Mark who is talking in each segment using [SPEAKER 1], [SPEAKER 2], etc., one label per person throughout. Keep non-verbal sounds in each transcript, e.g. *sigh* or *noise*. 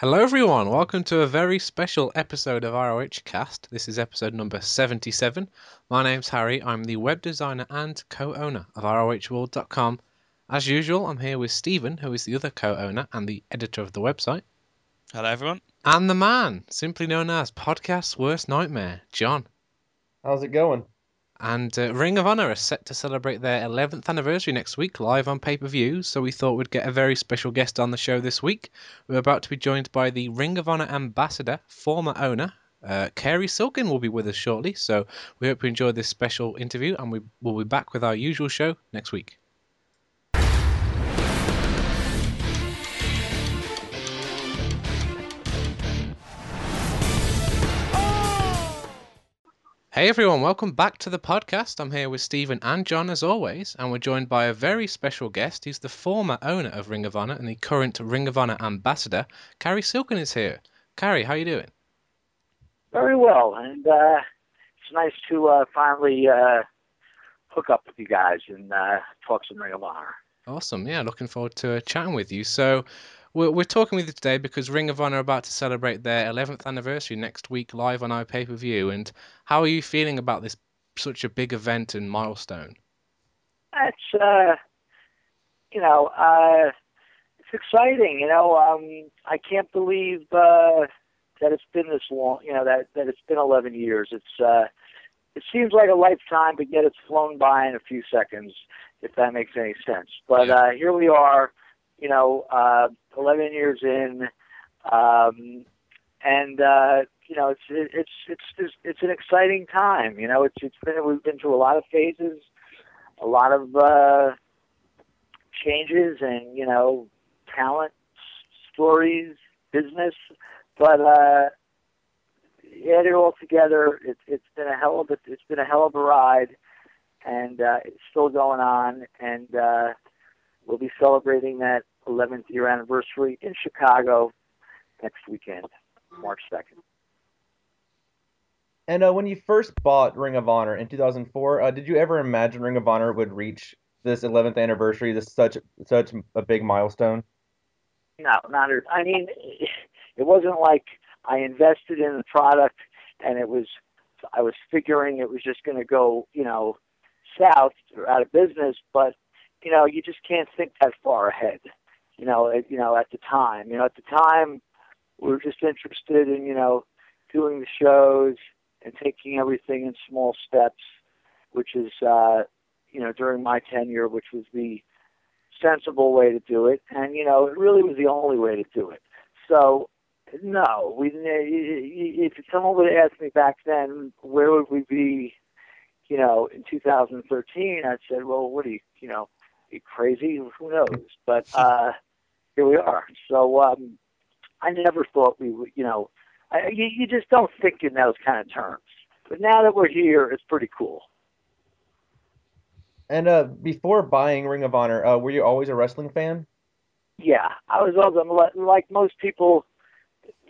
[SPEAKER 1] Hello, everyone. Welcome to a very special episode of ROH Cast. This is episode number 77. My name's Harry. I'm the web designer and co owner of ROHworld.com. As usual, I'm here with Stephen, who is the other co owner and the editor of the website.
[SPEAKER 2] Hello, everyone.
[SPEAKER 1] And the man, simply known as Podcast's Worst Nightmare, John.
[SPEAKER 3] How's it going?
[SPEAKER 1] And uh, Ring of Honor are set to celebrate their 11th anniversary next week, live on pay per view. So we thought we'd get a very special guest on the show this week. We're about to be joined by the Ring of Honor ambassador, former owner. Uh, Cary Silkin will be with us shortly. So we hope you enjoyed this special interview, and we will be back with our usual show next week. Hey everyone, welcome back to the podcast. I'm here with Stephen and John as always, and we're joined by a very special guest. He's the former owner of Ring of Honor and the current Ring of Honor ambassador. Cary Silkin is here. Cary, how are you doing?
[SPEAKER 4] Very well, and uh, it's nice to uh, finally uh, hook up with you guys and uh, talk some Ring of Honor.
[SPEAKER 1] Awesome, yeah, looking forward to uh, chatting with you. So, we're, we're talking with you today because Ring of Honor are about to celebrate their 11th anniversary next week live on our pay per view. And how are you feeling about this such a big event and milestone?
[SPEAKER 4] It's uh, you know, uh, it's exciting. You know, um, I can't believe uh, that it's been this long. You know, that that it's been 11 years. It's uh, it seems like a lifetime, but yet it's flown by in a few seconds. If that makes any sense. But uh, here we are you know, uh, 11 years in, um, and uh, you know, it's it's it's it's it's an exciting time. You know, it's it's been we've been through a lot of phases, a lot of uh, changes, and you know, talent, stories, business, but uh, add it all together, it's it's been a hell of a it's been a hell of a ride, and uh, it's still going on, and uh, we'll be celebrating that 11th year anniversary in Chicago next weekend, March 2nd.
[SPEAKER 3] And uh, when you first bought Ring of Honor in 2004, uh, did you ever imagine Ring of Honor would reach this 11th anniversary, this such such a big milestone?
[SPEAKER 4] No, not. I mean, it wasn't like I invested in the product and it was I was figuring it was just going to go, you know, south or out of business. But you know, you just can't think that far ahead you know, at, you know, at the time. You know, at the time, we were just interested in, you know, doing the shows and taking everything in small steps, which is, uh, you know, during my tenure, which was the sensible way to do it. And, you know, it really was the only way to do it. So, no, we if someone would have asked me back then, where would we be, you know, in 2013, I'd said, well, what do you, you know, crazy? Who knows? *laughs* But, uh, here we are. So um, I never thought we would, you know, I, you, you just don't think in those kind of terms. But now that we're here, it's pretty cool.
[SPEAKER 3] And uh, before buying Ring of Honor, uh, were you always a wrestling fan?
[SPEAKER 4] Yeah, I was always like most people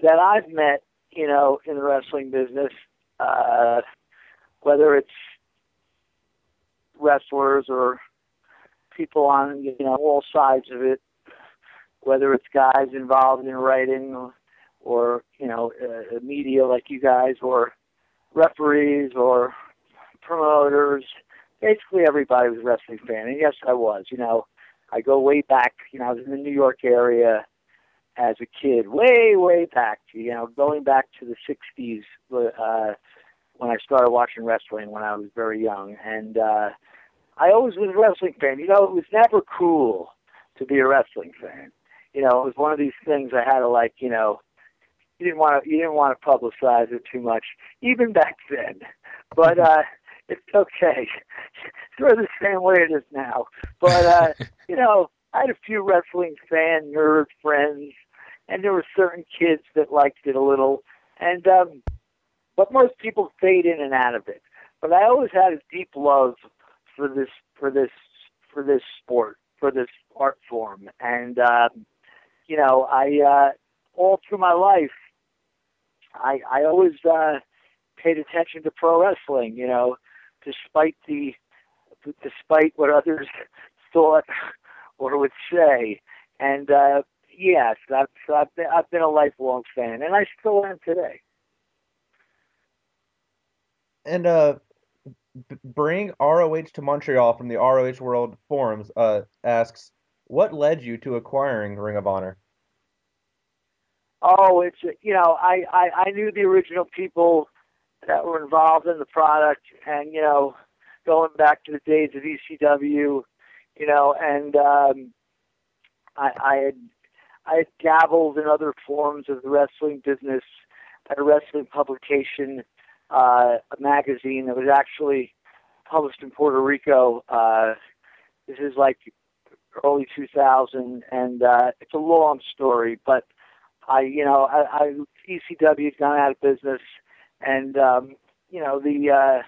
[SPEAKER 4] that I've met, you know, in the wrestling business. Uh, whether it's wrestlers or people on you know all sides of it, whether it's guys involved in writing or, or you know uh, media like you guys or referees or promoters basically everybody was a wrestling fan. And yes i was you know. I go way back you know i was in the new york area as a kid way way back you know going back to the sixties uh when i started watching wrestling when i was very young. And uh i always was a wrestling fan you know it was never cool to be a wrestling fan you know, it was one of these things I had to like, you know, you didn't want to you didn't want to publicize it too much, even back then. But uh, it's okay. It's sort of the same way it is now. But uh, *laughs* you know, I had a few wrestling fan nerd friends, and there were certain kids that liked it a little, and um, but most people fade in and out of it. But I always had a deep love for this for this for this sport for this art form, and um, you know, I uh, all through my life, I I always uh, paid attention to pro wrestling. You know, despite the despite what others *laughs* thought or would say, and uh, yes, I've I've been, I've been a lifelong fan, and I still am today.
[SPEAKER 3] And uh, B- bring ROH to Montreal from the ROH World forums uh, asks, what led you to acquiring Ring of Honor?
[SPEAKER 4] Oh, it's you know I, I I knew the original people that were involved in the product, and you know going back to the days of ECW, you know, and um, I, I had I had dabbled in other forms of the wrestling business at a wrestling publication, uh, a magazine that was actually published in Puerto Rico. Uh, this is like early 2000, and uh, it's a long story, but I, you know, I, I ECW has gone out of business, and um, you know the, uh,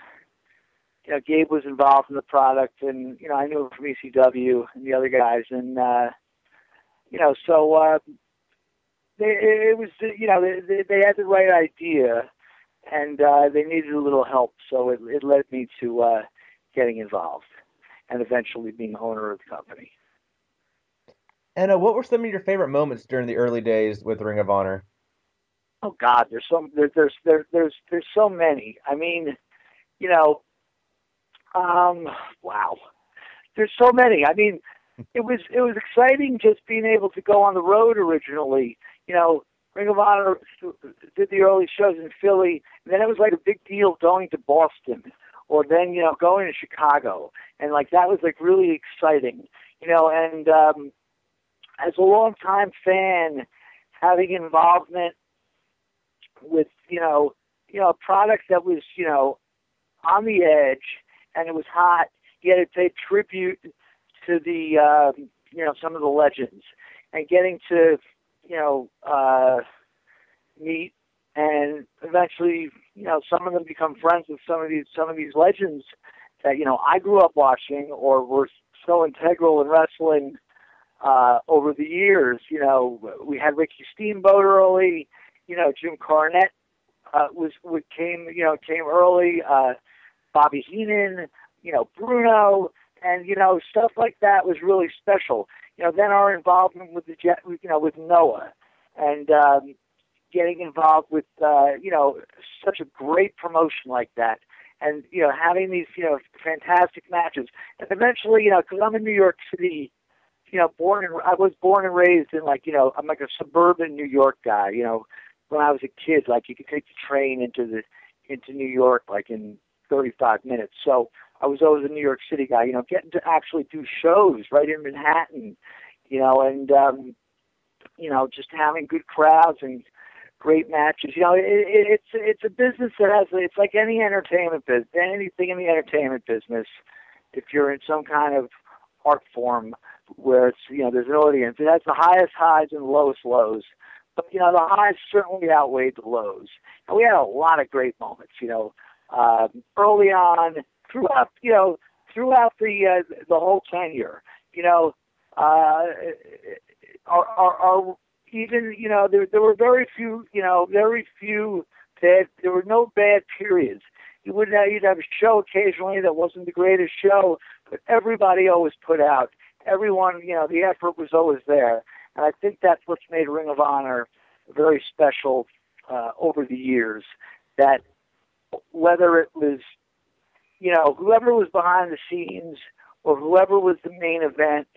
[SPEAKER 4] you know, Gabe was involved in the product, and you know, I knew him from ECW and the other guys, and uh, you know, so uh, they, it was, you know, they, they had the right idea, and uh, they needed a little help, so it, it led me to uh, getting involved, and eventually being owner of the company.
[SPEAKER 3] And uh, what were some of your favorite moments during the early days with Ring of Honor?
[SPEAKER 4] Oh God, there's so there, there's there, there's there's so many. I mean, you know, um, wow, there's so many. I mean, *laughs* it was it was exciting just being able to go on the road originally. You know, Ring of Honor did the early shows in Philly, and then it was like a big deal going to Boston, or then you know going to Chicago, and like that was like really exciting. You know, and um, as a longtime fan, having involvement with you know you know a product that was you know on the edge and it was hot, yet it paid tribute to the um, you know some of the legends and getting to you know uh, meet and eventually you know some of them become friends with some of these some of these legends that you know I grew up watching or were so integral in wrestling uh, over the years. You know, we had Ricky Steamboat early. You know, Jim Cornette uh, was, was came you know came early. Uh, Bobby Heenan, you know Bruno, and you know stuff like that was really special. You know, then our involvement with the jet, you know, with Noah, and um, getting involved with uh, you know such a great promotion like that and you know having these you know fantastic matches and eventually you know because i'm in new york city you know, born and I was born and raised in like you know I'm like a suburban New York guy. You know, when I was a kid, like you could take the train into the into New York like in 35 minutes. So I was always a New York City guy. You know, getting to actually do shows right in Manhattan. You know, and um, you know just having good crowds and great matches. You know, it, it, it's it's a business that has it's like any entertainment business, anything in the entertainment business. If you're in some kind of art form, where it's you know there's an audience. It has the highest highs and the lowest lows, but you know the highs certainly outweighed the lows. And we had a lot of great moments. You know, uh, early on, throughout you know throughout the uh, the whole tenure. You know, uh, our, our, our even you know there there were very few you know very few bad there were no bad periods. You would have you'd have a show occasionally that wasn't the greatest show, but everybody always put out everyone, you know, the effort was always there. And I think that's what's made Ring of Honor very special uh, over the years. That whether it was, you know, whoever was behind the scenes or whoever was the main event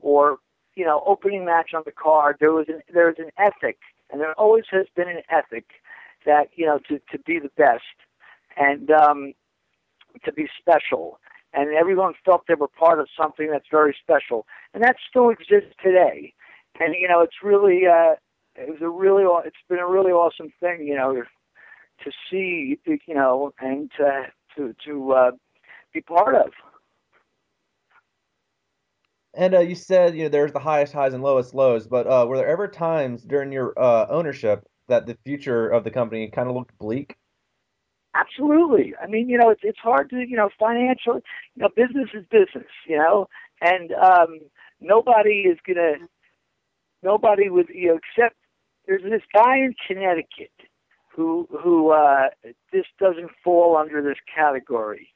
[SPEAKER 4] or, you know, opening match on the card, there was an, there was an ethic, and there always has been an ethic that, you know, to, to be the best and um, to be special and everyone felt they were part of something that's very special, and that still exists today. And you know, it's really uh, it was a really it's been a really awesome thing, you know, to see, you know, and to to to uh, be part of.
[SPEAKER 3] And uh, you said you know there's the highest highs and lowest lows, but uh, were there ever times during your uh, ownership that the future of the company kind of looked bleak?
[SPEAKER 4] Absolutely. I mean, you know, it's it's hard to, you know, financially, you know, business is business, you know, and um, nobody is gonna, nobody would, you know, except there's this guy in Connecticut who who uh, this doesn't fall under this category,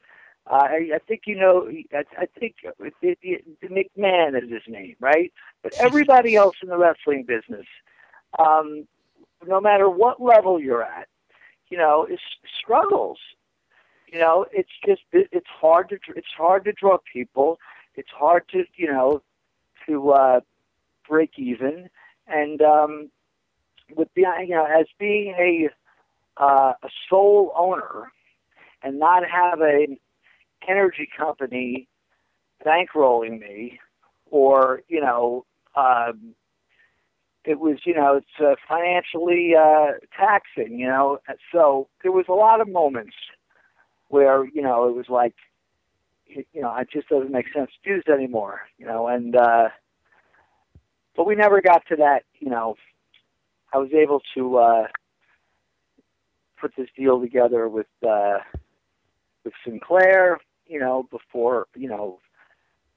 [SPEAKER 4] I, I think you know. I, I think it, it, it, McMahon is his name, right? But *laughs* everybody else in the wrestling business, um, no matter what level you're at, you know, is struggles. You know, it's just it, it's hard to it's hard to draw people. It's hard to you know to uh, break even, and um, with the you know as being a uh, a sole owner and not have a energy company bankrolling me, or you know, um, it was you know it's uh, financially uh, taxing, you know. So there was a lot of moments where you know it was like, you know, it just doesn't make sense to do this anymore, you know, and. uh but we never got to that, you know. I was able to uh put this deal together with uh with Sinclair, you know, before, you know,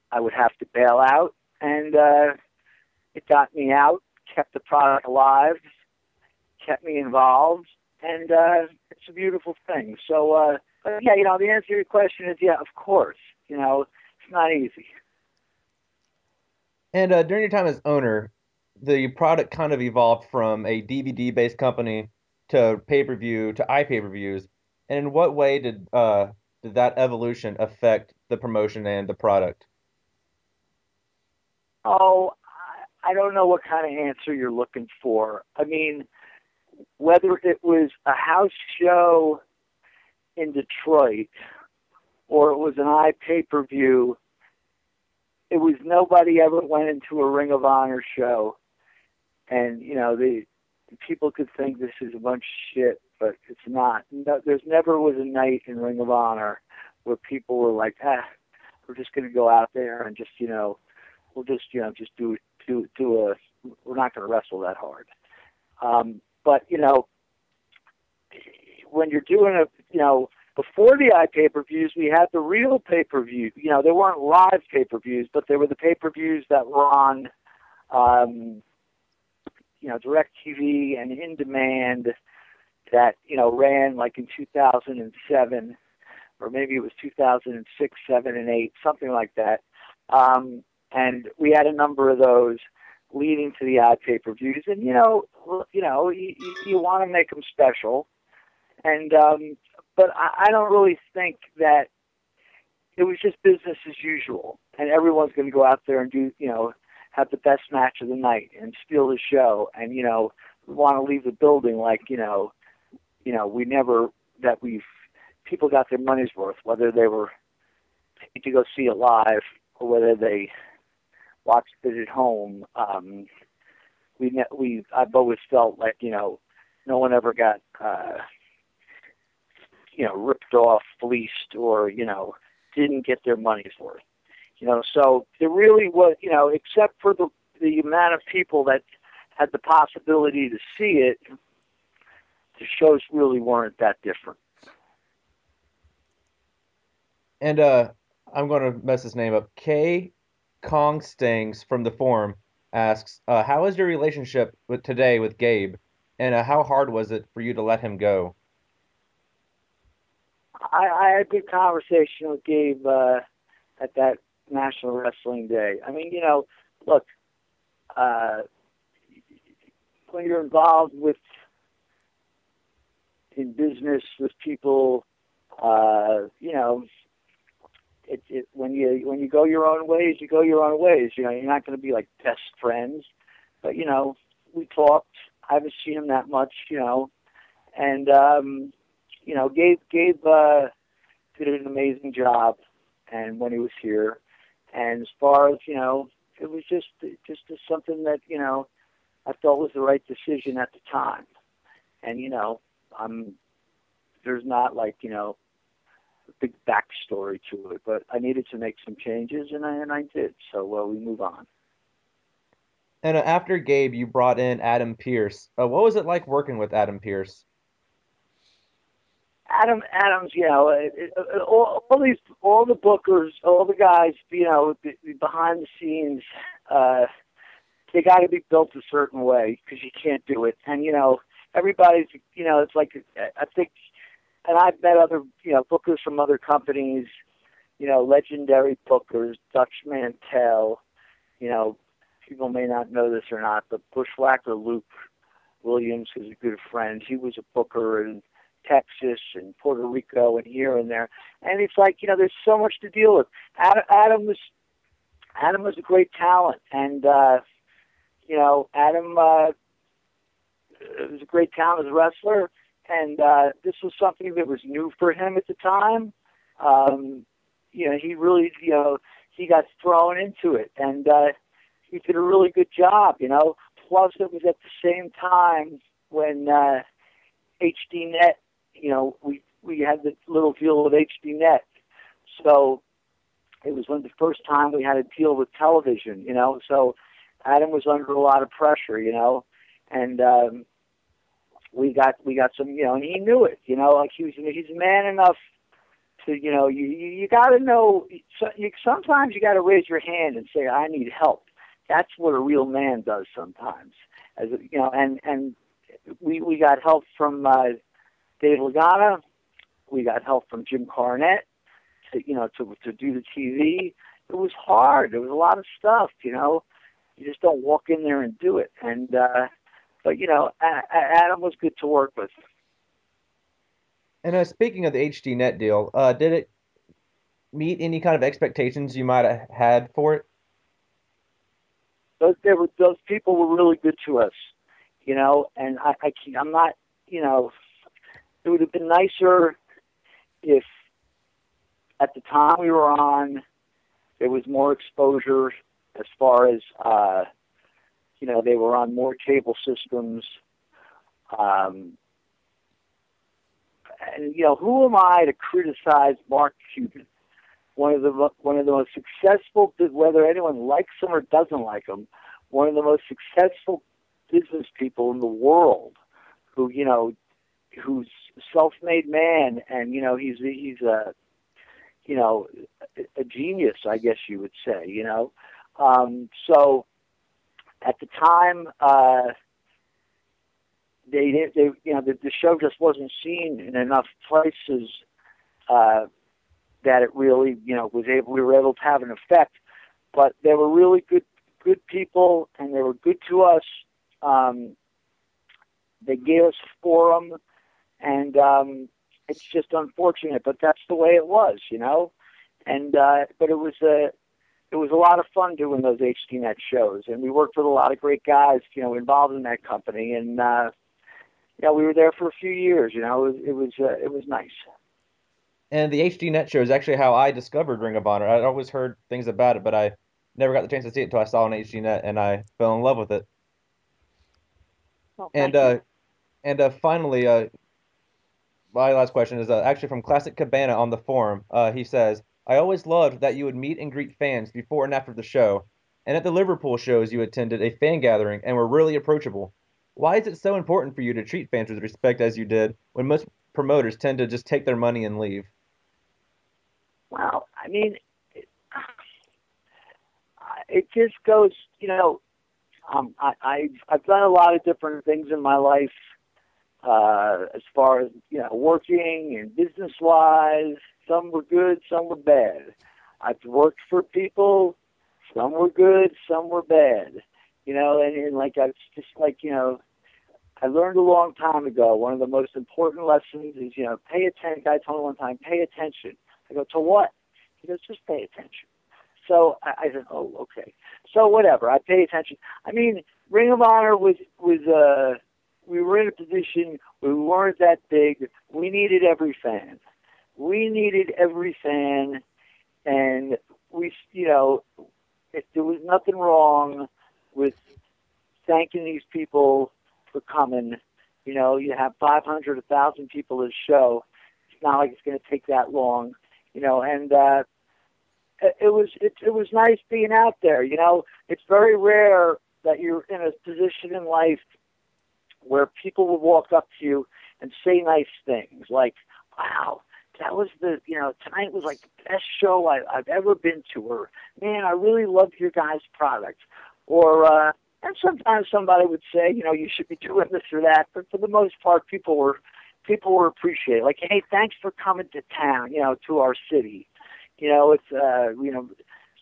[SPEAKER 4] I would have to bail out. And uh, it got me out, kept the product alive, kept me involved, and uh, it's a beautiful thing. So, uh, but yeah, you know, the answer to your question is yeah, of course. You know, it's not easy.
[SPEAKER 3] And uh, during your time as owner, the product kind of evolved from a DVD based company to pay per view to iPay per views. And in what way did uh, did that evolution affect the promotion and the product?
[SPEAKER 4] Oh, I don't know what kind of answer you're looking for. I mean, whether it was a house show in Detroit or it was an i pay per view, it was nobody ever went into a Ring of Honor show, and you know the people could think this is a bunch of shit but it's not. No, there's never was a night in Ring of Honor where people were like, ah, we're just going to go out there and just, you know, we'll just, you know, just do do do a. We're not going to wrestle that hard. Um, but you know, when you're doing a, you know, before the i pay per views, we had the real pay per view. You know, they weren't live pay per views, but they were the pay per views that were on, um, you know, Direct TV and in demand that you know ran like in 2007 or maybe it was 2006, 7, and 8, something like that. Um, and we had a number of those leading to the odd pay-per-views. And you know, you know, you, you want to make them special. And um, but I, I don't really think that it was just business as usual, and everyone's going to go out there and do, you know, have the best match of the night and steal the show, and you know, want to leave the building like you know you know, we never that we've people got their money's worth, whether they were paid to go see it live or whether they watched it at home. Um, we ne- we I've always felt like you know, no one ever got uh, you know ripped off, fleeced, or you know didn't get their money's worth. You know, so there really was you know, except for the the amount of people that had the possibility to see it the shows really weren't that different.
[SPEAKER 3] And uh, I'm going to mess his name up. K. Kong Stings from the forum asks, uh, "How is your relationship with today with Gabe, and uh, how hard was it for you to let him go?"
[SPEAKER 4] I, I had a good conversation with Gabe uh, at that National Wrestling Day. I mean, you know, look, uh, when you're involved with in business with people. Uh, you know, it, it, when you when you go your own ways, you go your own ways. You know, you're not going to be like best friends, but you know, we talked. I haven't seen him that much, you know, and um, you know, Gabe Gabe uh, did an amazing job, and when he was here, and as far as you know, it was just just something that you know I felt was the right decision at the time, and you know, I'm there's not like you know a big backstory to it, but I needed to make some changes, and I and I did. So we move on.
[SPEAKER 3] And uh, after Gabe, you brought in Adam Pearce. Uh, what was it like working with Adam Pearce?
[SPEAKER 4] Adam Adams, you know, it, it, all, all these, all the bookers, all the guys, you know, behind the scenes, uh, they got to be built a certain way because you can't do it. And you know, everybody's, you know, it's like I think, and I've met other, you know, bookers from other companies, you know, legendary bookers, Dutch Mantell, you know, people may not know this or not, but Bushwhacker Luke Williams, who's a good friend, he was a booker in Texas and Puerto Rico and here and there. And it's like, you know, there's so much to deal with. Adam, Adam was Adam was a great talent and uh you know, Adam uh was a great talent as a wrestler and uh this was something that was new for him at the time. Um you know, he really you know, he got thrown into it and uh he did a really good job, you know. Plus it was at the same time when uh HDNet, you know, we we had the little deal with HDNet. So it was when the first time we had to deal with television, you know. So Adam was under a lot of pressure, you know, and um, we got we got some, you know, and he knew it, you know, like he was he's man enough to, you know, you you, you got to know. So you, sometimes you got to raise your hand and say, I need help. That's what a real man does sometimes, as you know, and and we we got help from uh, Dave Lagana. We got help from Jim Cornette to you know to to do the TV. It was hard. There was a lot of stuff. You know, you just don't walk in there and do it. And uh, but you know, a- Adam was good to work with.
[SPEAKER 3] And uh, speaking of the HDNet deal, uh, did it meet any kind of expectations you might have had for it?
[SPEAKER 4] Those they were those people were really good to us, you know. And I, I I'm not, you know, it would have been nicer if at the time we were on there was more exposure as far as uh you know they were on more cable systems. Um and you know who am i to criticize mark cuban? One of the one of the most successful whether anyone likes him or doesn't like him one of the most successful business people in the world who you know who's self-made man and you know he's he's a you know a genius i guess you would say you know? Um so at the time uh they they you know the, the show just wasn't seen in enough places uh that it really you know was able we were able to have an effect. But they were really good good people and they were good to us. Um they gave us a forum and um it's just unfortunate but that's the way it was you know? And uh but it was a it was a lot of fun doing those HDNet shows. And we worked with a lot of great guys you know involved in that company. And uh you know we were there for a few years you know? It was it was, uh, it was nice.
[SPEAKER 3] And the HDNet show is actually how I discovered Ring of Honor. I'd always heard things about it but I never got the chance to see it until I saw it on HDNet and I fell in love with it.
[SPEAKER 4] Well,
[SPEAKER 3] and uh and uh finally uh my last question is uh, actually from Classic Cabana on the forum. Uh, he says, I always loved that you would meet and greet fans before and after the show, and at the Liverpool shows you attended a fan gathering and were really approachable. Why is it so important for you to treat fans with respect as you did when most promoters tend to just take their money and leave?
[SPEAKER 4] Well, I mean, it, it just goes, you know, um, I, I've, I've done a lot of different things in my life uh, as far as you know, working and business wise. Some were good, some were bad. I've worked for people. Some were good, some were bad. You know, and, and like I just like you know, I learned a long time ago. One of the most important lessons is you know, pay attention. Guy told me one time, pay attention. I go to what? He goes, just pay attention. So I, I said, oh, okay. So whatever. I pay attention. I mean, Ring of Honor was was uh we were in a position we weren't that big. We needed every fan. We needed every fan, and we, you know, if there was nothing wrong with thanking these people for coming. You know, you have 500, 1,000 people at a show. It's not like it's going to take that long, you know, and uh, it was it, it was nice being out there. You know, it's very rare that you're in a position in life where people would walk up to you and say nice things like, "Wow, that was the you know tonight was like the best show I, I've ever been to," or "Man, I really love your guys' product," or uh, and sometimes somebody would say, you know, you should be doing this or that, but for the most part, people were people were appreciated. Like, hey, thanks for coming to town, you know, to our city, You know, it's uh, you know,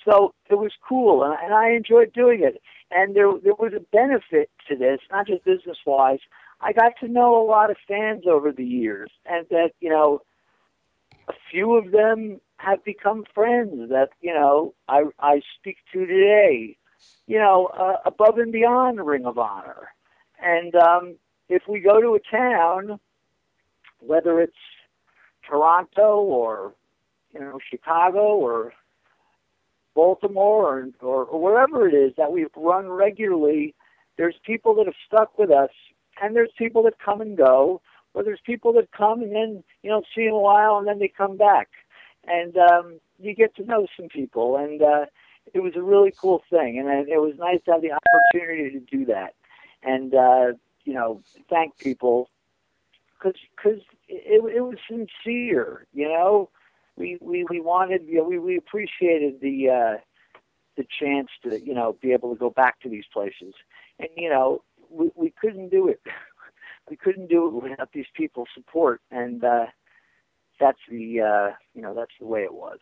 [SPEAKER 4] so it was cool, and, and I enjoyed doing it. And there there was a benefit to this, not just business wise. I got to know a lot of fans over the years, and that you know, a few of them have become friends that you know I I speak to today. You know, uh, above and beyond Ring of Honor, and um, if we go to a town, whether it's Toronto or you know Chicago or Baltimore or, or, or wherever it is that we've run regularly, there's people that have stuck with us, and there's people that come and go, or there's people that come and then you know see in a while and then they come back, and um, you get to know some people, and uh, it was a really cool thing, and it was nice to have the opportunity to do that, and uh, you know thank people because because it, it was sincere, you know we we we wanted you know, we we appreciated the uh the chance to you know be able to go back to these places and you know we we couldn't do it *laughs* we couldn't do it without these people's support and uh that's the uh you know that's the way it was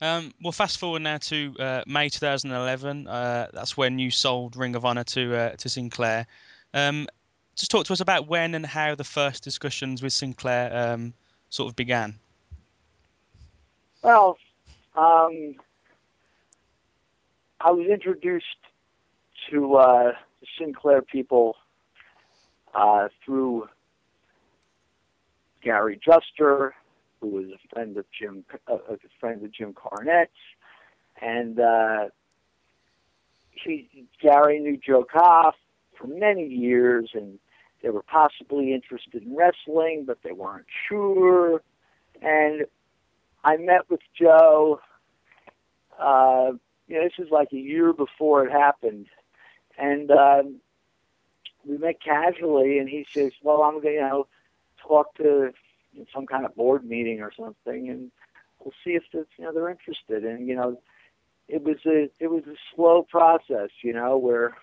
[SPEAKER 2] um, well, fast forward now to uh, May 2011. Uh, that's when you sold Ring of Honor to uh, to Sinclair. Um, just talk to us about when and how the first discussions with Sinclair um, sort of began?
[SPEAKER 4] Well, um, I was introduced to uh, the Sinclair people uh, through Gary Juster, who was a friend of Jim, uh, a friend of Jim Cornette, and uh, he, Gary knew Joe Koff for many years, and they were possibly interested in wrestling, but they weren't sure. And I met with Joe. Uh, you know, this was like a year before it happened, and um, we met casually. And he says, "Well, I'm going to, you know, talk to some kind of board meeting or something, and we'll see if it's, you know they're interested." And you know, it was a it was a slow process, you know, where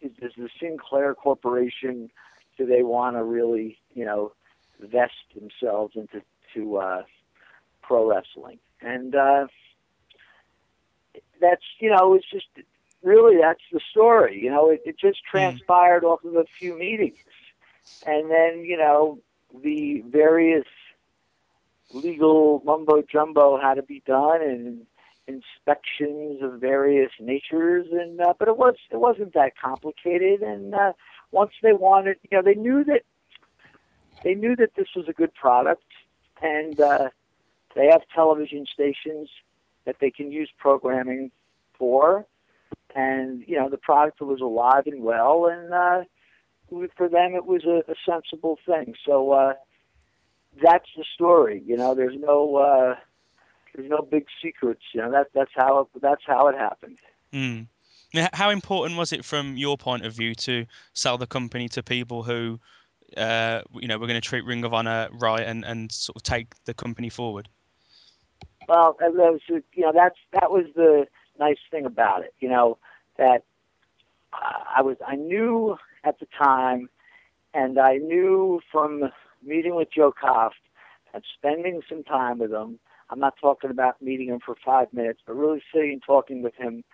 [SPEAKER 4] is, is the Sinclair Corporation do they want to really you know vest themselves into to uh, pro wrestling and uh, that's you know it's just really that's the story you know it, it just hmm. transpired off of a few meetings and then you know the various legal mumbo jumbo had to be done and inspections of various natures, and uh, but it was it wasn't that complicated. And uh, once they wanted, you know, they knew that they knew that this was a good product, and uh, they have television stations that they can use programming for, and you know the product was alive and well, and uh, for them it was a, a sensible thing. So uh, that's the story. You know, there's no. Uh, there's no big secrets. You know that that's how it, that's how it happened.
[SPEAKER 2] Mm. How important was it from your point of view to sell the company to people who, uh, you know, were going to treat Ring of Honor right and, and sort of take the company forward?
[SPEAKER 4] Well, that was you know that's that was the nice thing about it. You know that I was I knew at the time, and I knew from meeting with Joe Koff and spending some time with him I'm not talking about meeting him for five minutes, but really sitting and talking with him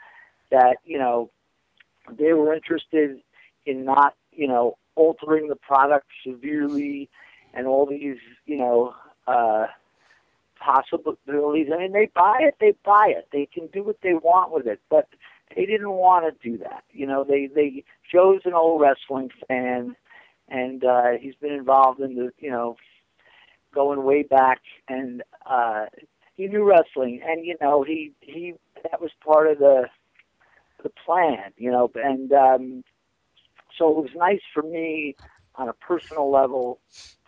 [SPEAKER 4] that, you know, they were interested in not, you know, altering the product severely and all these, you know, uh, possibilities. I mean, they buy it, they buy it. They can do what they want with it, but they didn't want to do that. You know, they they Joe's an old wrestling fan, and uh, he's been involved in the, you know, going way back, and uh, he knew wrestling, and you know he he that was part of the the plan, you know, and um, so it was nice for me on a personal level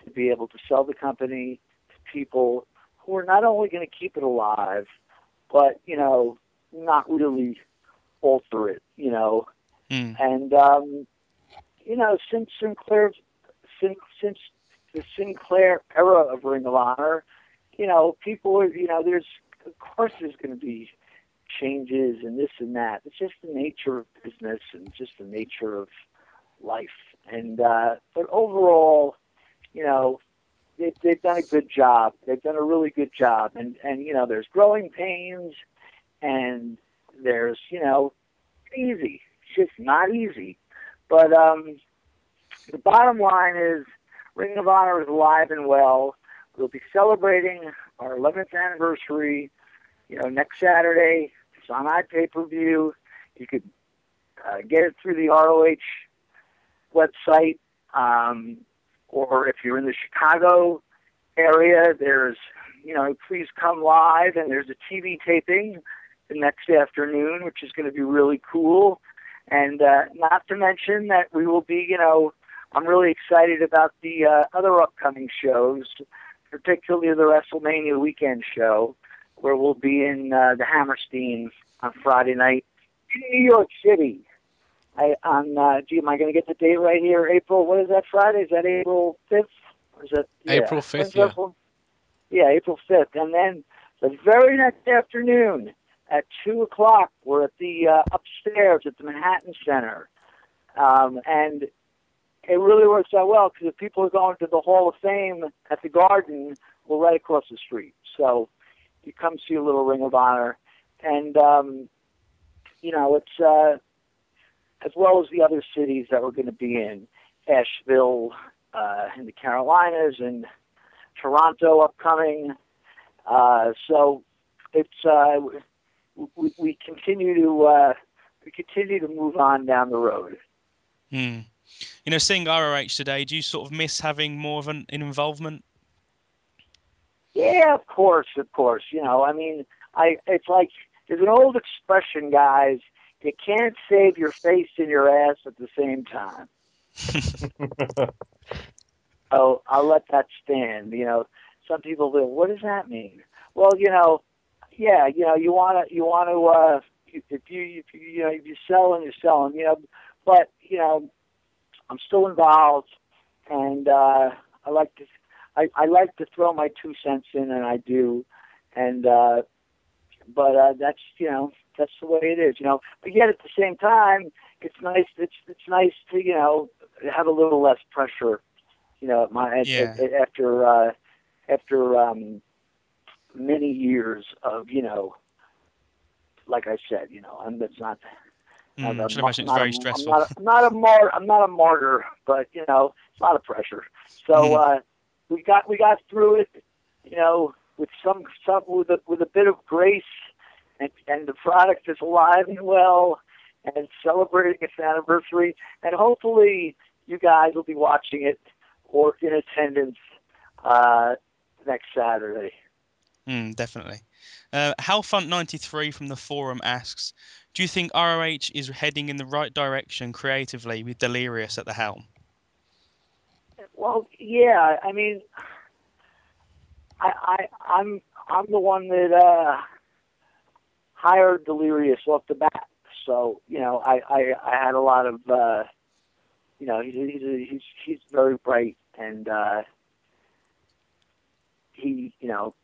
[SPEAKER 4] to be able to sell the company to people who are not only going to keep it alive, but you know, not really alter it, you know,
[SPEAKER 2] mm.
[SPEAKER 4] and um, you know, since Sinclair, since since the Sinclair era of Ring of Honor, you know, people you know, there's, of course, there's going to be changes and this and that. It's just the nature of business and just the nature of life. And, uh, but overall, you know, they've, they've done a good job. They've done a really good job, and and you know, there's growing pains, and there's you know, easy. It's just not easy. But um, the bottom line is, Ring of Honor is alive and well. We'll be celebrating our 11th anniversary. You know, next Saturday. It's on iPay-per-view. You could uh, get it through the ROH website. Um, or if you're in the Chicago area, there's, you know, please come live, and there's a TV taping the next afternoon, which is going to be really cool. And uh, not to mention that we will be, you know, I'm really excited about the uh, other upcoming shows, particularly the WrestleMania weekend show, where we'll be in uh, the Hammerstein on Friday night in New York City. I on uh, gee, am I going to get the date right here? April. What is that Friday? Is that April fifth? Or is that yeah.
[SPEAKER 1] April fifth? Yeah.
[SPEAKER 4] April? Yeah, April fifth. And then the very next afternoon at two o'clock, we're at the uh, upstairs at the Manhattan Center, um, and it really works out well because if people are going to the Hall of Fame at the Garden, we're right across the street. So you come see a little Ring of Honor, and um, you know it's. Uh, as well as the other cities that we're going to be in, Asheville uh, in the Carolinas and Toronto upcoming. Uh, so it's uh, we, we continue to uh, we continue to move on down the road.
[SPEAKER 2] Hmm. You know, seeing ROH today, do you sort of miss having more of an, an involvement?
[SPEAKER 4] Yeah, of course, of course. You know, I mean, I it's like there's an old expression, guys you can't save your face and your ass at the same time. *laughs* oh, I'll let that stand. You know, some people will. What does that mean? Well, you know, yeah, you know, you want to, you want to, uh, if you, if you, you know, if you're selling, you're selling, you know, but you know, I'm still involved, and uh, I like to, I, I like to throw my two cents in, and I do, and uh, but uh, that's you know that's the way it is, you know. But yet at the same time, it's nice. It's it's nice to you know have a little less pressure, you know. At my
[SPEAKER 2] yeah.
[SPEAKER 4] at, after uh, after um, many years of you know, like I said, you know, I'm it's not.
[SPEAKER 2] Mm, I'm, I'm, imagine it's very
[SPEAKER 4] a,
[SPEAKER 2] stressful.
[SPEAKER 4] I'm not, I'm not a mar- I'm not a martyr, but you know, it's a lot of pressure. So mm. uh, we got we got through it, you know, with some some with a with a bit of grace and, and the product is alive and well and celebrating its anniversary. And hopefully, you guys will be watching it or in attendance uh, next Saturday.
[SPEAKER 2] Mm, definitely. Uh, Halfont93 from the forum asks Do you think ROH is heading in the right direction creatively with Delirious at the helm?
[SPEAKER 4] Well, yeah. I mean, I, I I'm I'm the one that uh, hired Delirious off the bat. So you know, I I, I had a lot of uh, you know he's he's he's he's very bright and uh, he you know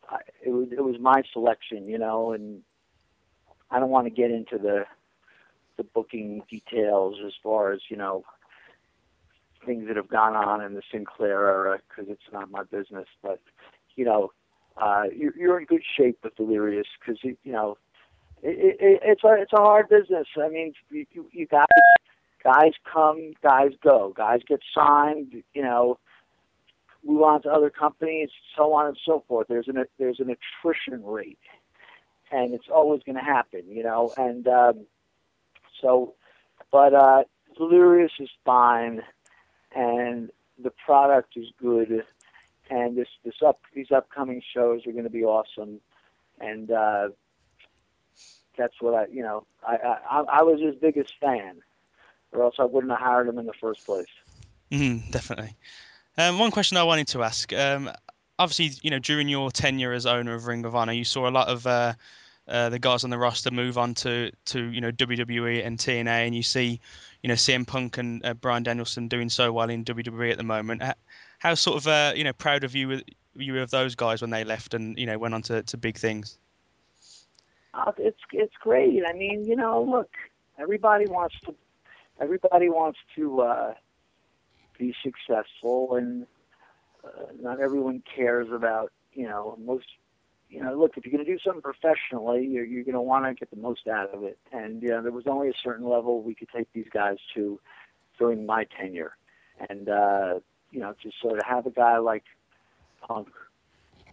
[SPEAKER 4] it was it was my selection you know and I don't want to get into the the booking details as far as you know things that have gone on in the Sinclair era because it's not my business but you know uh, you're, you're in good shape with Delirious because you know it, it, it's a it's a hard business. I mean, you, you guys guys come, guys go, guys get signed. You know, move on to other companies, so on and so forth. There's an there's an attrition rate, and it's always going to happen. You know, and um, so, but uh, Delirious is fine, and the product is good, and this this up these upcoming shows are going to be awesome, and. uh that's what I, you know, I, I, I was his biggest fan, or else I wouldn't have hired him in the first place.
[SPEAKER 2] Mm, definitely. Um, one question I wanted to ask. Um, obviously, you know, during your tenure as owner of Ring of Honor, you saw a lot of uh, uh, the guys on the roster move on to, to you know WWE and TNA, and you see, you know, CM Punk and uh, Bryan Danielson doing so well in WWE at the moment. How sort of uh, you know proud of you you of those guys when they left and you know went on to, to big things?
[SPEAKER 4] uh, it's it's great. I mean, you know, look, everybody wants to everybody wants to uh, be successful, and uh, not everyone cares about you know most you know look if you're going to do something professionally you're you're going to want to get the most out of it. And you know there was only a certain level we could take these guys to during my tenure. And uh you know to sort of have a guy like Punk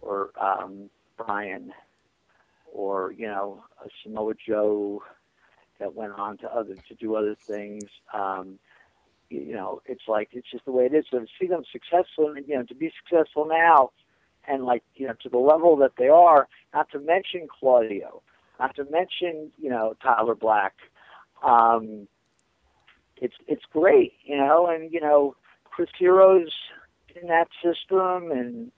[SPEAKER 4] or um Bryan or you know a Samoa Joe that went on to other to do other things. Um you know, it's like it's just the way it is. So to see them successful, and you know, to be successful now, and like you know, to the level that they are, not to mention Claudio, not to mention you know Tyler Black, um, it's it's great, you know, and you know Chris Hero's in that system, and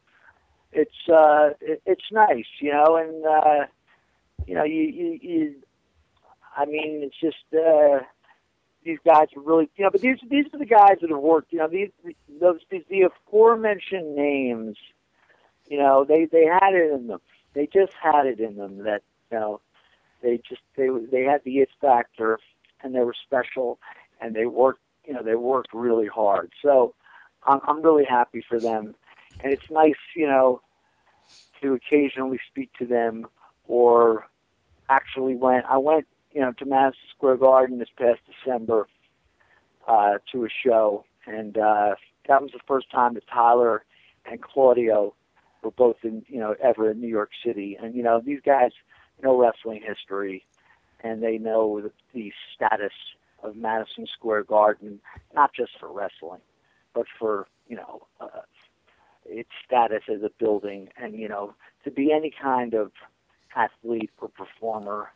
[SPEAKER 4] it's uh, it, it's nice, you know, and uh, you know, you, you you, I mean, it's just. Uh, these guys are really, you know, but these these are the guys that have worked. You know, these those these, the aforementioned names. You know, they they had it in them. They just had it in them that you know, they just they they had the it factor, and they were special, and they worked. You know, they worked really hard. So, I'm I'm really happy for them, and it's nice, you know, to occasionally speak to them or actually went I went you know, to Madison Square Garden this past December uh, to a show, and uh, that was the first time that Tyler and Claudio were both in, you know, ever in New York City. And you know, these guys know wrestling history, and they know the, the status of Madison Square Garden, not just for wrestling, but for you know uh, its status as a building, and you know, to be any kind of athlete or performer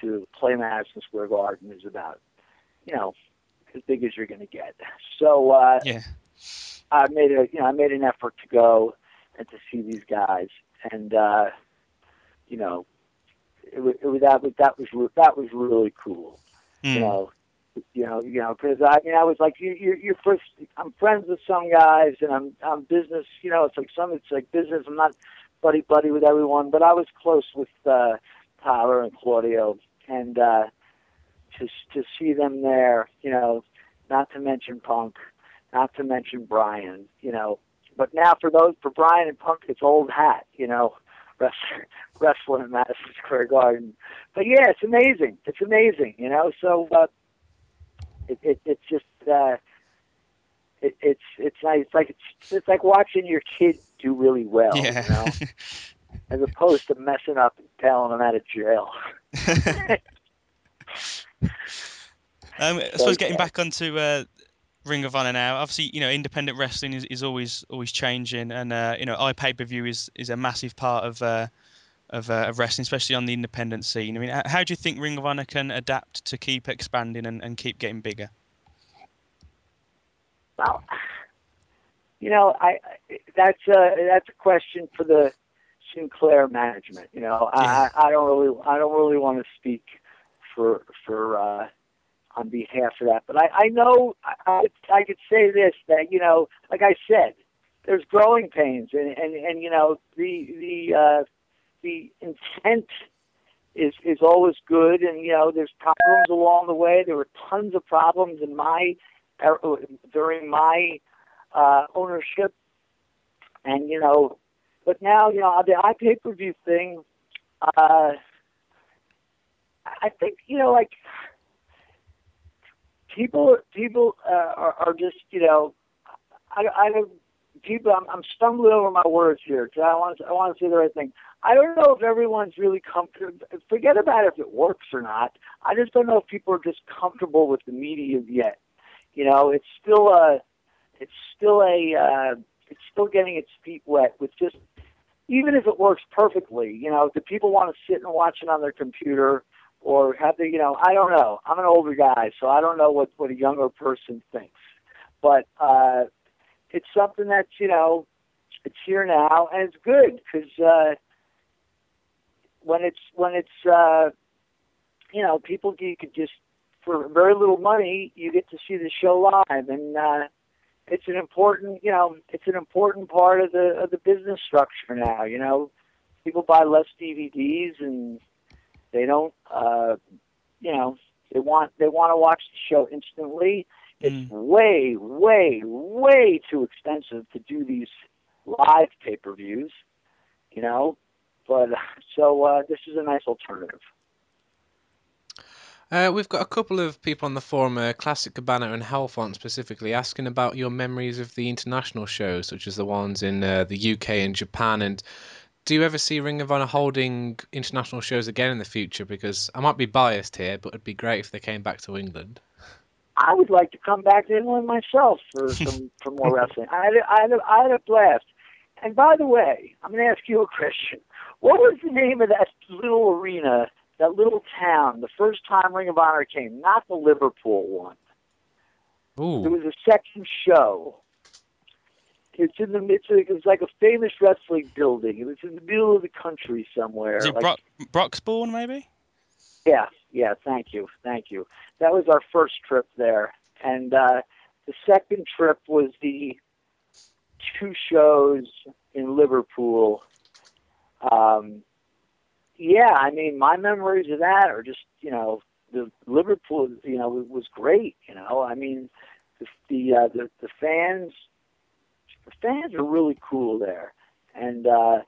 [SPEAKER 4] to play Madison Square Garden is about, you know, as big as you're going to get. So uh,
[SPEAKER 2] Yeah.
[SPEAKER 4] I made a, you know, I made an effort to go and to see these guys, and uh, you know, it, wa- it was that was that was that was really cool.
[SPEAKER 2] Mm.
[SPEAKER 4] You know, you know, you know, because I mean, I was like, you, you, you're first. I'm friends with some guys, and I'm, I'm business. You know, it's like some, it's like business. I'm not buddy buddy with everyone, but I was close with uh, Tyler and Claudio, and uh, to to see them there, you know, not to mention Punk, not to mention Bryan, you know. But now for those for Bryan and Punk, it's old hat, you know, *laughs* wrestling, wrestling in Madison Square Garden. But yeah, it's amazing. It's amazing, you know. So uh, it, it it's just uh, it, it's it's nice. It's like it's it's like watching your kid do really well,
[SPEAKER 2] yeah.
[SPEAKER 4] you know, *laughs* as opposed to messing up and telling them out of jail. *laughs*
[SPEAKER 2] Um, I suppose getting back onto uh, Ring of Honor now. Obviously, you know, independent wrestling is, is always always changing, and uh, you know, i pay per view is is a massive part of uh, of, uh, of wrestling, especially on the independent scene. I mean, how do you think Ring of Honor can adapt to keep expanding and, and keep getting bigger?
[SPEAKER 4] Well, you know, I I- that's a that's a question for the Sinclair management. You know,
[SPEAKER 2] Yeah.
[SPEAKER 4] I I don't really I don't really want to speak for for uh, on behalf of that, but I I know I I, could say this that you know, like I said, there's growing pains, and and and you know the the uh, the intent is is always good, and you know there's problems along the way. There were tons of problems in my during my uh, ownership, and you know, but now you know the pay per view thing. Uh, I think you know, like people, people uh, are, are just you know, I, I don't. People, I'm, I'm stumbling over my words here because I want to, I want to say the right thing. I don't know if everyone's really comfortable. Forget about if it works or not. I just don't know if people are just comfortable with the media yet. You know, it's still a, it's still a, uh, it's still getting its feet wet with just, even if it works perfectly. You know, do people want to sit and watch it on their computer or have they? You know, I don't know. I'm an older guy, so I don't know what what a younger person thinks. But uh, it's something that's you know, it's here now and it's good because. Uh, when it's when it's uh you know people you could just for very little money you get to see the show live and uh it's an important you know it's an important part of the of the business structure now you know people buy less DVDs and they don't uh you know they want they want to watch the show instantly it's
[SPEAKER 2] Mm.
[SPEAKER 4] way way way too expensive to do these live pay-per-views, you know. But so uh, this is a nice alternative.
[SPEAKER 1] Uh, we've got a couple of people on the forum, uh, Classic Cabana and Hellfont specifically, asking about your memories of the international shows, such as the ones in uh, the UK and Japan. And do you ever see Ring of Honor holding international shows again in the future? Because I might be biased here, but it'd be great if they came back to England.
[SPEAKER 4] I would like to come back to England myself for *laughs* some for more wrestling. I had, a, I, had a, I had a blast. And by the way, I'm going to ask you a question. What was the name of that little arena, that little town, the first time Ring of Honor came? Not the Liverpool one.
[SPEAKER 1] Ooh.
[SPEAKER 4] It was a second show. It's in the it's, a, it's like a famous wrestling building. It was in the middle of the country somewhere.
[SPEAKER 2] Is it
[SPEAKER 4] like,
[SPEAKER 2] Brock, Broxbourne, maybe?
[SPEAKER 4] Yeah, yeah. Thank you, thank you. That was our first trip there, and uh, the second trip was the two shows in Liverpool. Um, yeah, I mean, my memories of that are just you know the Liverpool, you know, was great. You know, I mean, the the uh, the, the fans, the fans are really cool there, and uh,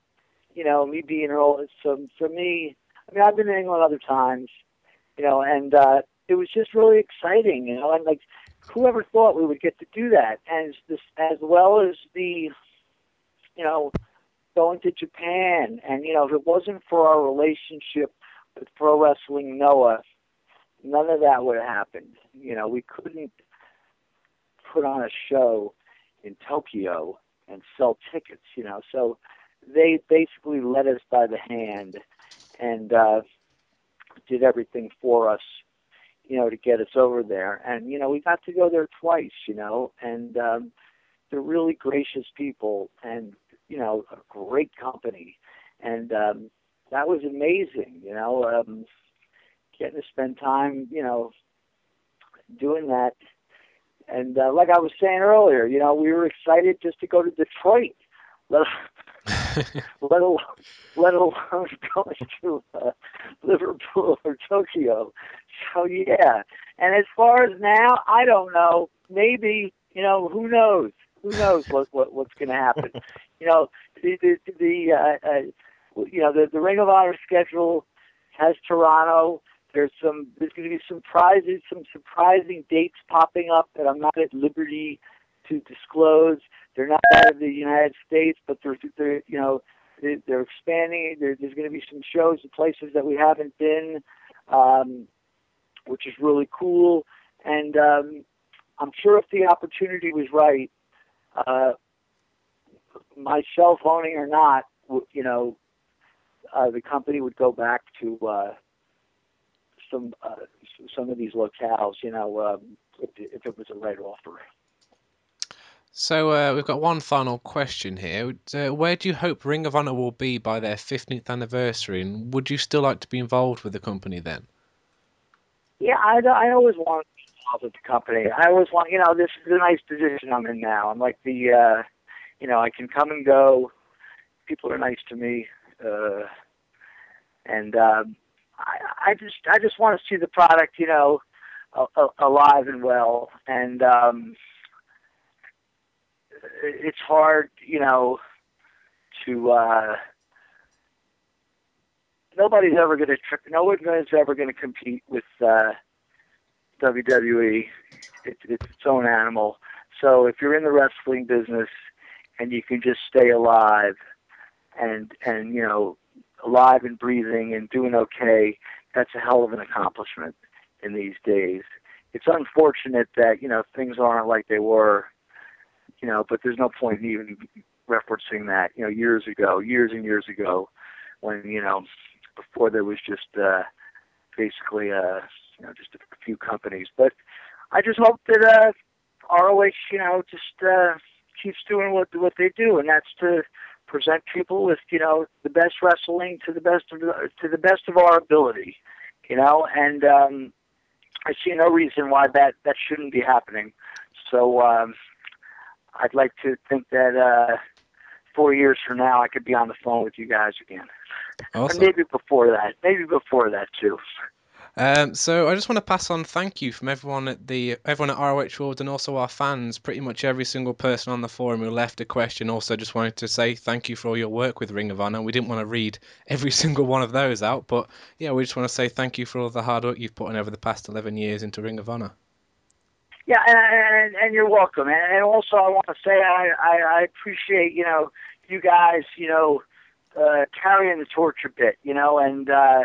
[SPEAKER 4] you know, me being old, so for me, I mean, I've been in England other times, you know, and uh, it was just really exciting, you know, and like whoever thought we would get to do that, and this as well as the, you know, going to Japan, and you know, if it wasn't for our relationship with Pro Wrestling Noah, none of that would have happened. You know, we couldn't put on a show in Tokyo and sell tickets, you know. So they basically led us by the hand and uh, did everything for us, you know, to get us over there. And you know, we got to go there twice, you know, and um, they're really gracious people and you know, a great company. And um, that was amazing, you know. Um, getting to spend time, you know, doing that. And uh, like I was saying earlier, you know, we were excited just to go to Detroit, let, *laughs* let alone *laughs* let alone going to uh, Liverpool or Tokyo. So yeah. And as far as now, I don't know. Maybe you know who knows. Who knows what, what what's going to happen? *laughs* you know the the, the uh, uh, you know the the Ring of Honor schedule has Toronto there's some there's going to be some prizes, some surprising dates popping up that I'm not at liberty to disclose. They're not out of the United States, but they're, they're you know they're expanding. There, there's going to be some shows in places that we haven't been, um, which is really cool. And um, I'm sure if the opportunity was right, uh, myself owning or not, you know, uh, the company would go back to uh, some uh, some of these locales, you know, um, if, if it was a right offer.
[SPEAKER 1] So uh, we've got one final question here. Uh, where do you hope Ring of Honor will be by their 15th anniversary, and would you still like to be involved with the company then?
[SPEAKER 4] Yeah, I, I always want involved with the company. I always want, you know, this is a nice position I'm in now. I'm like the, uh, you know, I can come and go. People are nice to me, uh, and um, I, I just I just want to see the product, you know, alive and well. And um, it's hard, you know, to. Uh, nobody's ever going to. No one is ever going to compete with uh, WWE. It's, it's its own animal. So if you're in the wrestling business and you can just stay alive and and you know alive and breathing and doing okay, that's a hell of an accomplishment in these days. It's unfortunate that, you know, things aren't like they were, you know, but there's no point in even referencing that, you know, years ago, years and years ago, when, you know, before there was just uh, basically, uh, you know, just a few companies. But I just hope that uh, ROH, you know, just uh, keeps doing what what they do, and that's to present people with you know the best wrestling to the best of to the best of our ability, you know, and um, I see no reason why that that shouldn't be happening. So um, I'd like to think that uh, four years from now I could be on the phone with you guys again,
[SPEAKER 1] awesome.
[SPEAKER 4] and maybe before that, maybe before that too.
[SPEAKER 1] Um, so I just want to pass on thank you from everyone at the everyone at ROH World and also our fans. Pretty much every single person on the forum who left a question also just wanted to say thank you for all your work with Ring of Honor. We didn't want to read every *laughs* single one of those out, but yeah, we just want to say thank you for all the hard work you've put in over the past 11 years into Ring of Honor.
[SPEAKER 4] Yeah, and and, and you're welcome. And, and also, I want to say I, I I appreciate you know you guys you know uh, carrying the torch a bit, you know, and. uh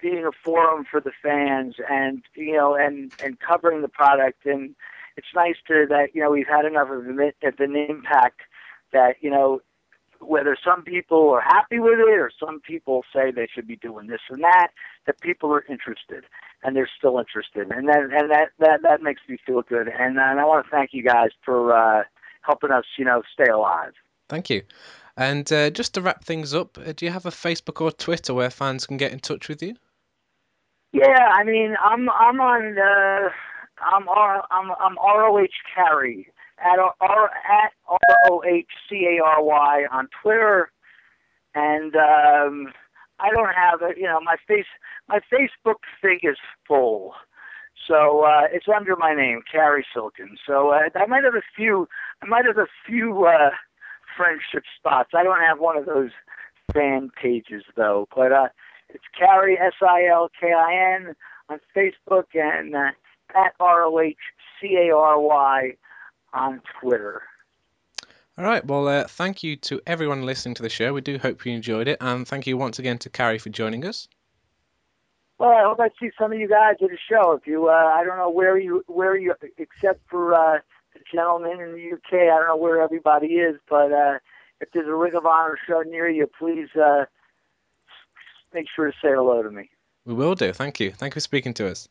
[SPEAKER 4] being a forum for the fans and you know and and covering the product. And it's nice to that you know we've had enough of an, impact that you know whether some people are happy with it or some people say they should be doing this and that that people are interested and they're still interested. And that and that that that makes me feel good. And, and I want to thank you guys for uh helping us you know stay alive.
[SPEAKER 1] Thank you. And uh, just to wrap things up, uh, do you have a Facebook or Twitter where fans can get in touch with you?
[SPEAKER 4] Yeah, I mean, I'm I'm on uh, I'm R I'm I'm ROH Cary at R at R O H C A R Y on Twitter, and um, I don't have a you know my face my Facebook thing is full, so uh, it's under my name, Cary Silkin. So uh, I might have a few I might have a few uh, friendship spots. I don't have one of those fan pages though, but uh, it's Cary S I L K I N on Facebook and uh, at R O H C A R Y on Twitter.
[SPEAKER 1] All right. Well, uh, thank you to everyone listening to the show. We do hope you enjoyed it, and thank you once again to Cary for joining us.
[SPEAKER 4] Well, I hope I see some of you guys at the show. If you, uh, I don't know where you, where you, except for uh, the gentleman in the UK, I don't know where everybody is, but uh, if there's a Ring of Honor show near you, please uh, make sure to say hello to me.
[SPEAKER 1] We will do. Thank you. Thank you for speaking to us.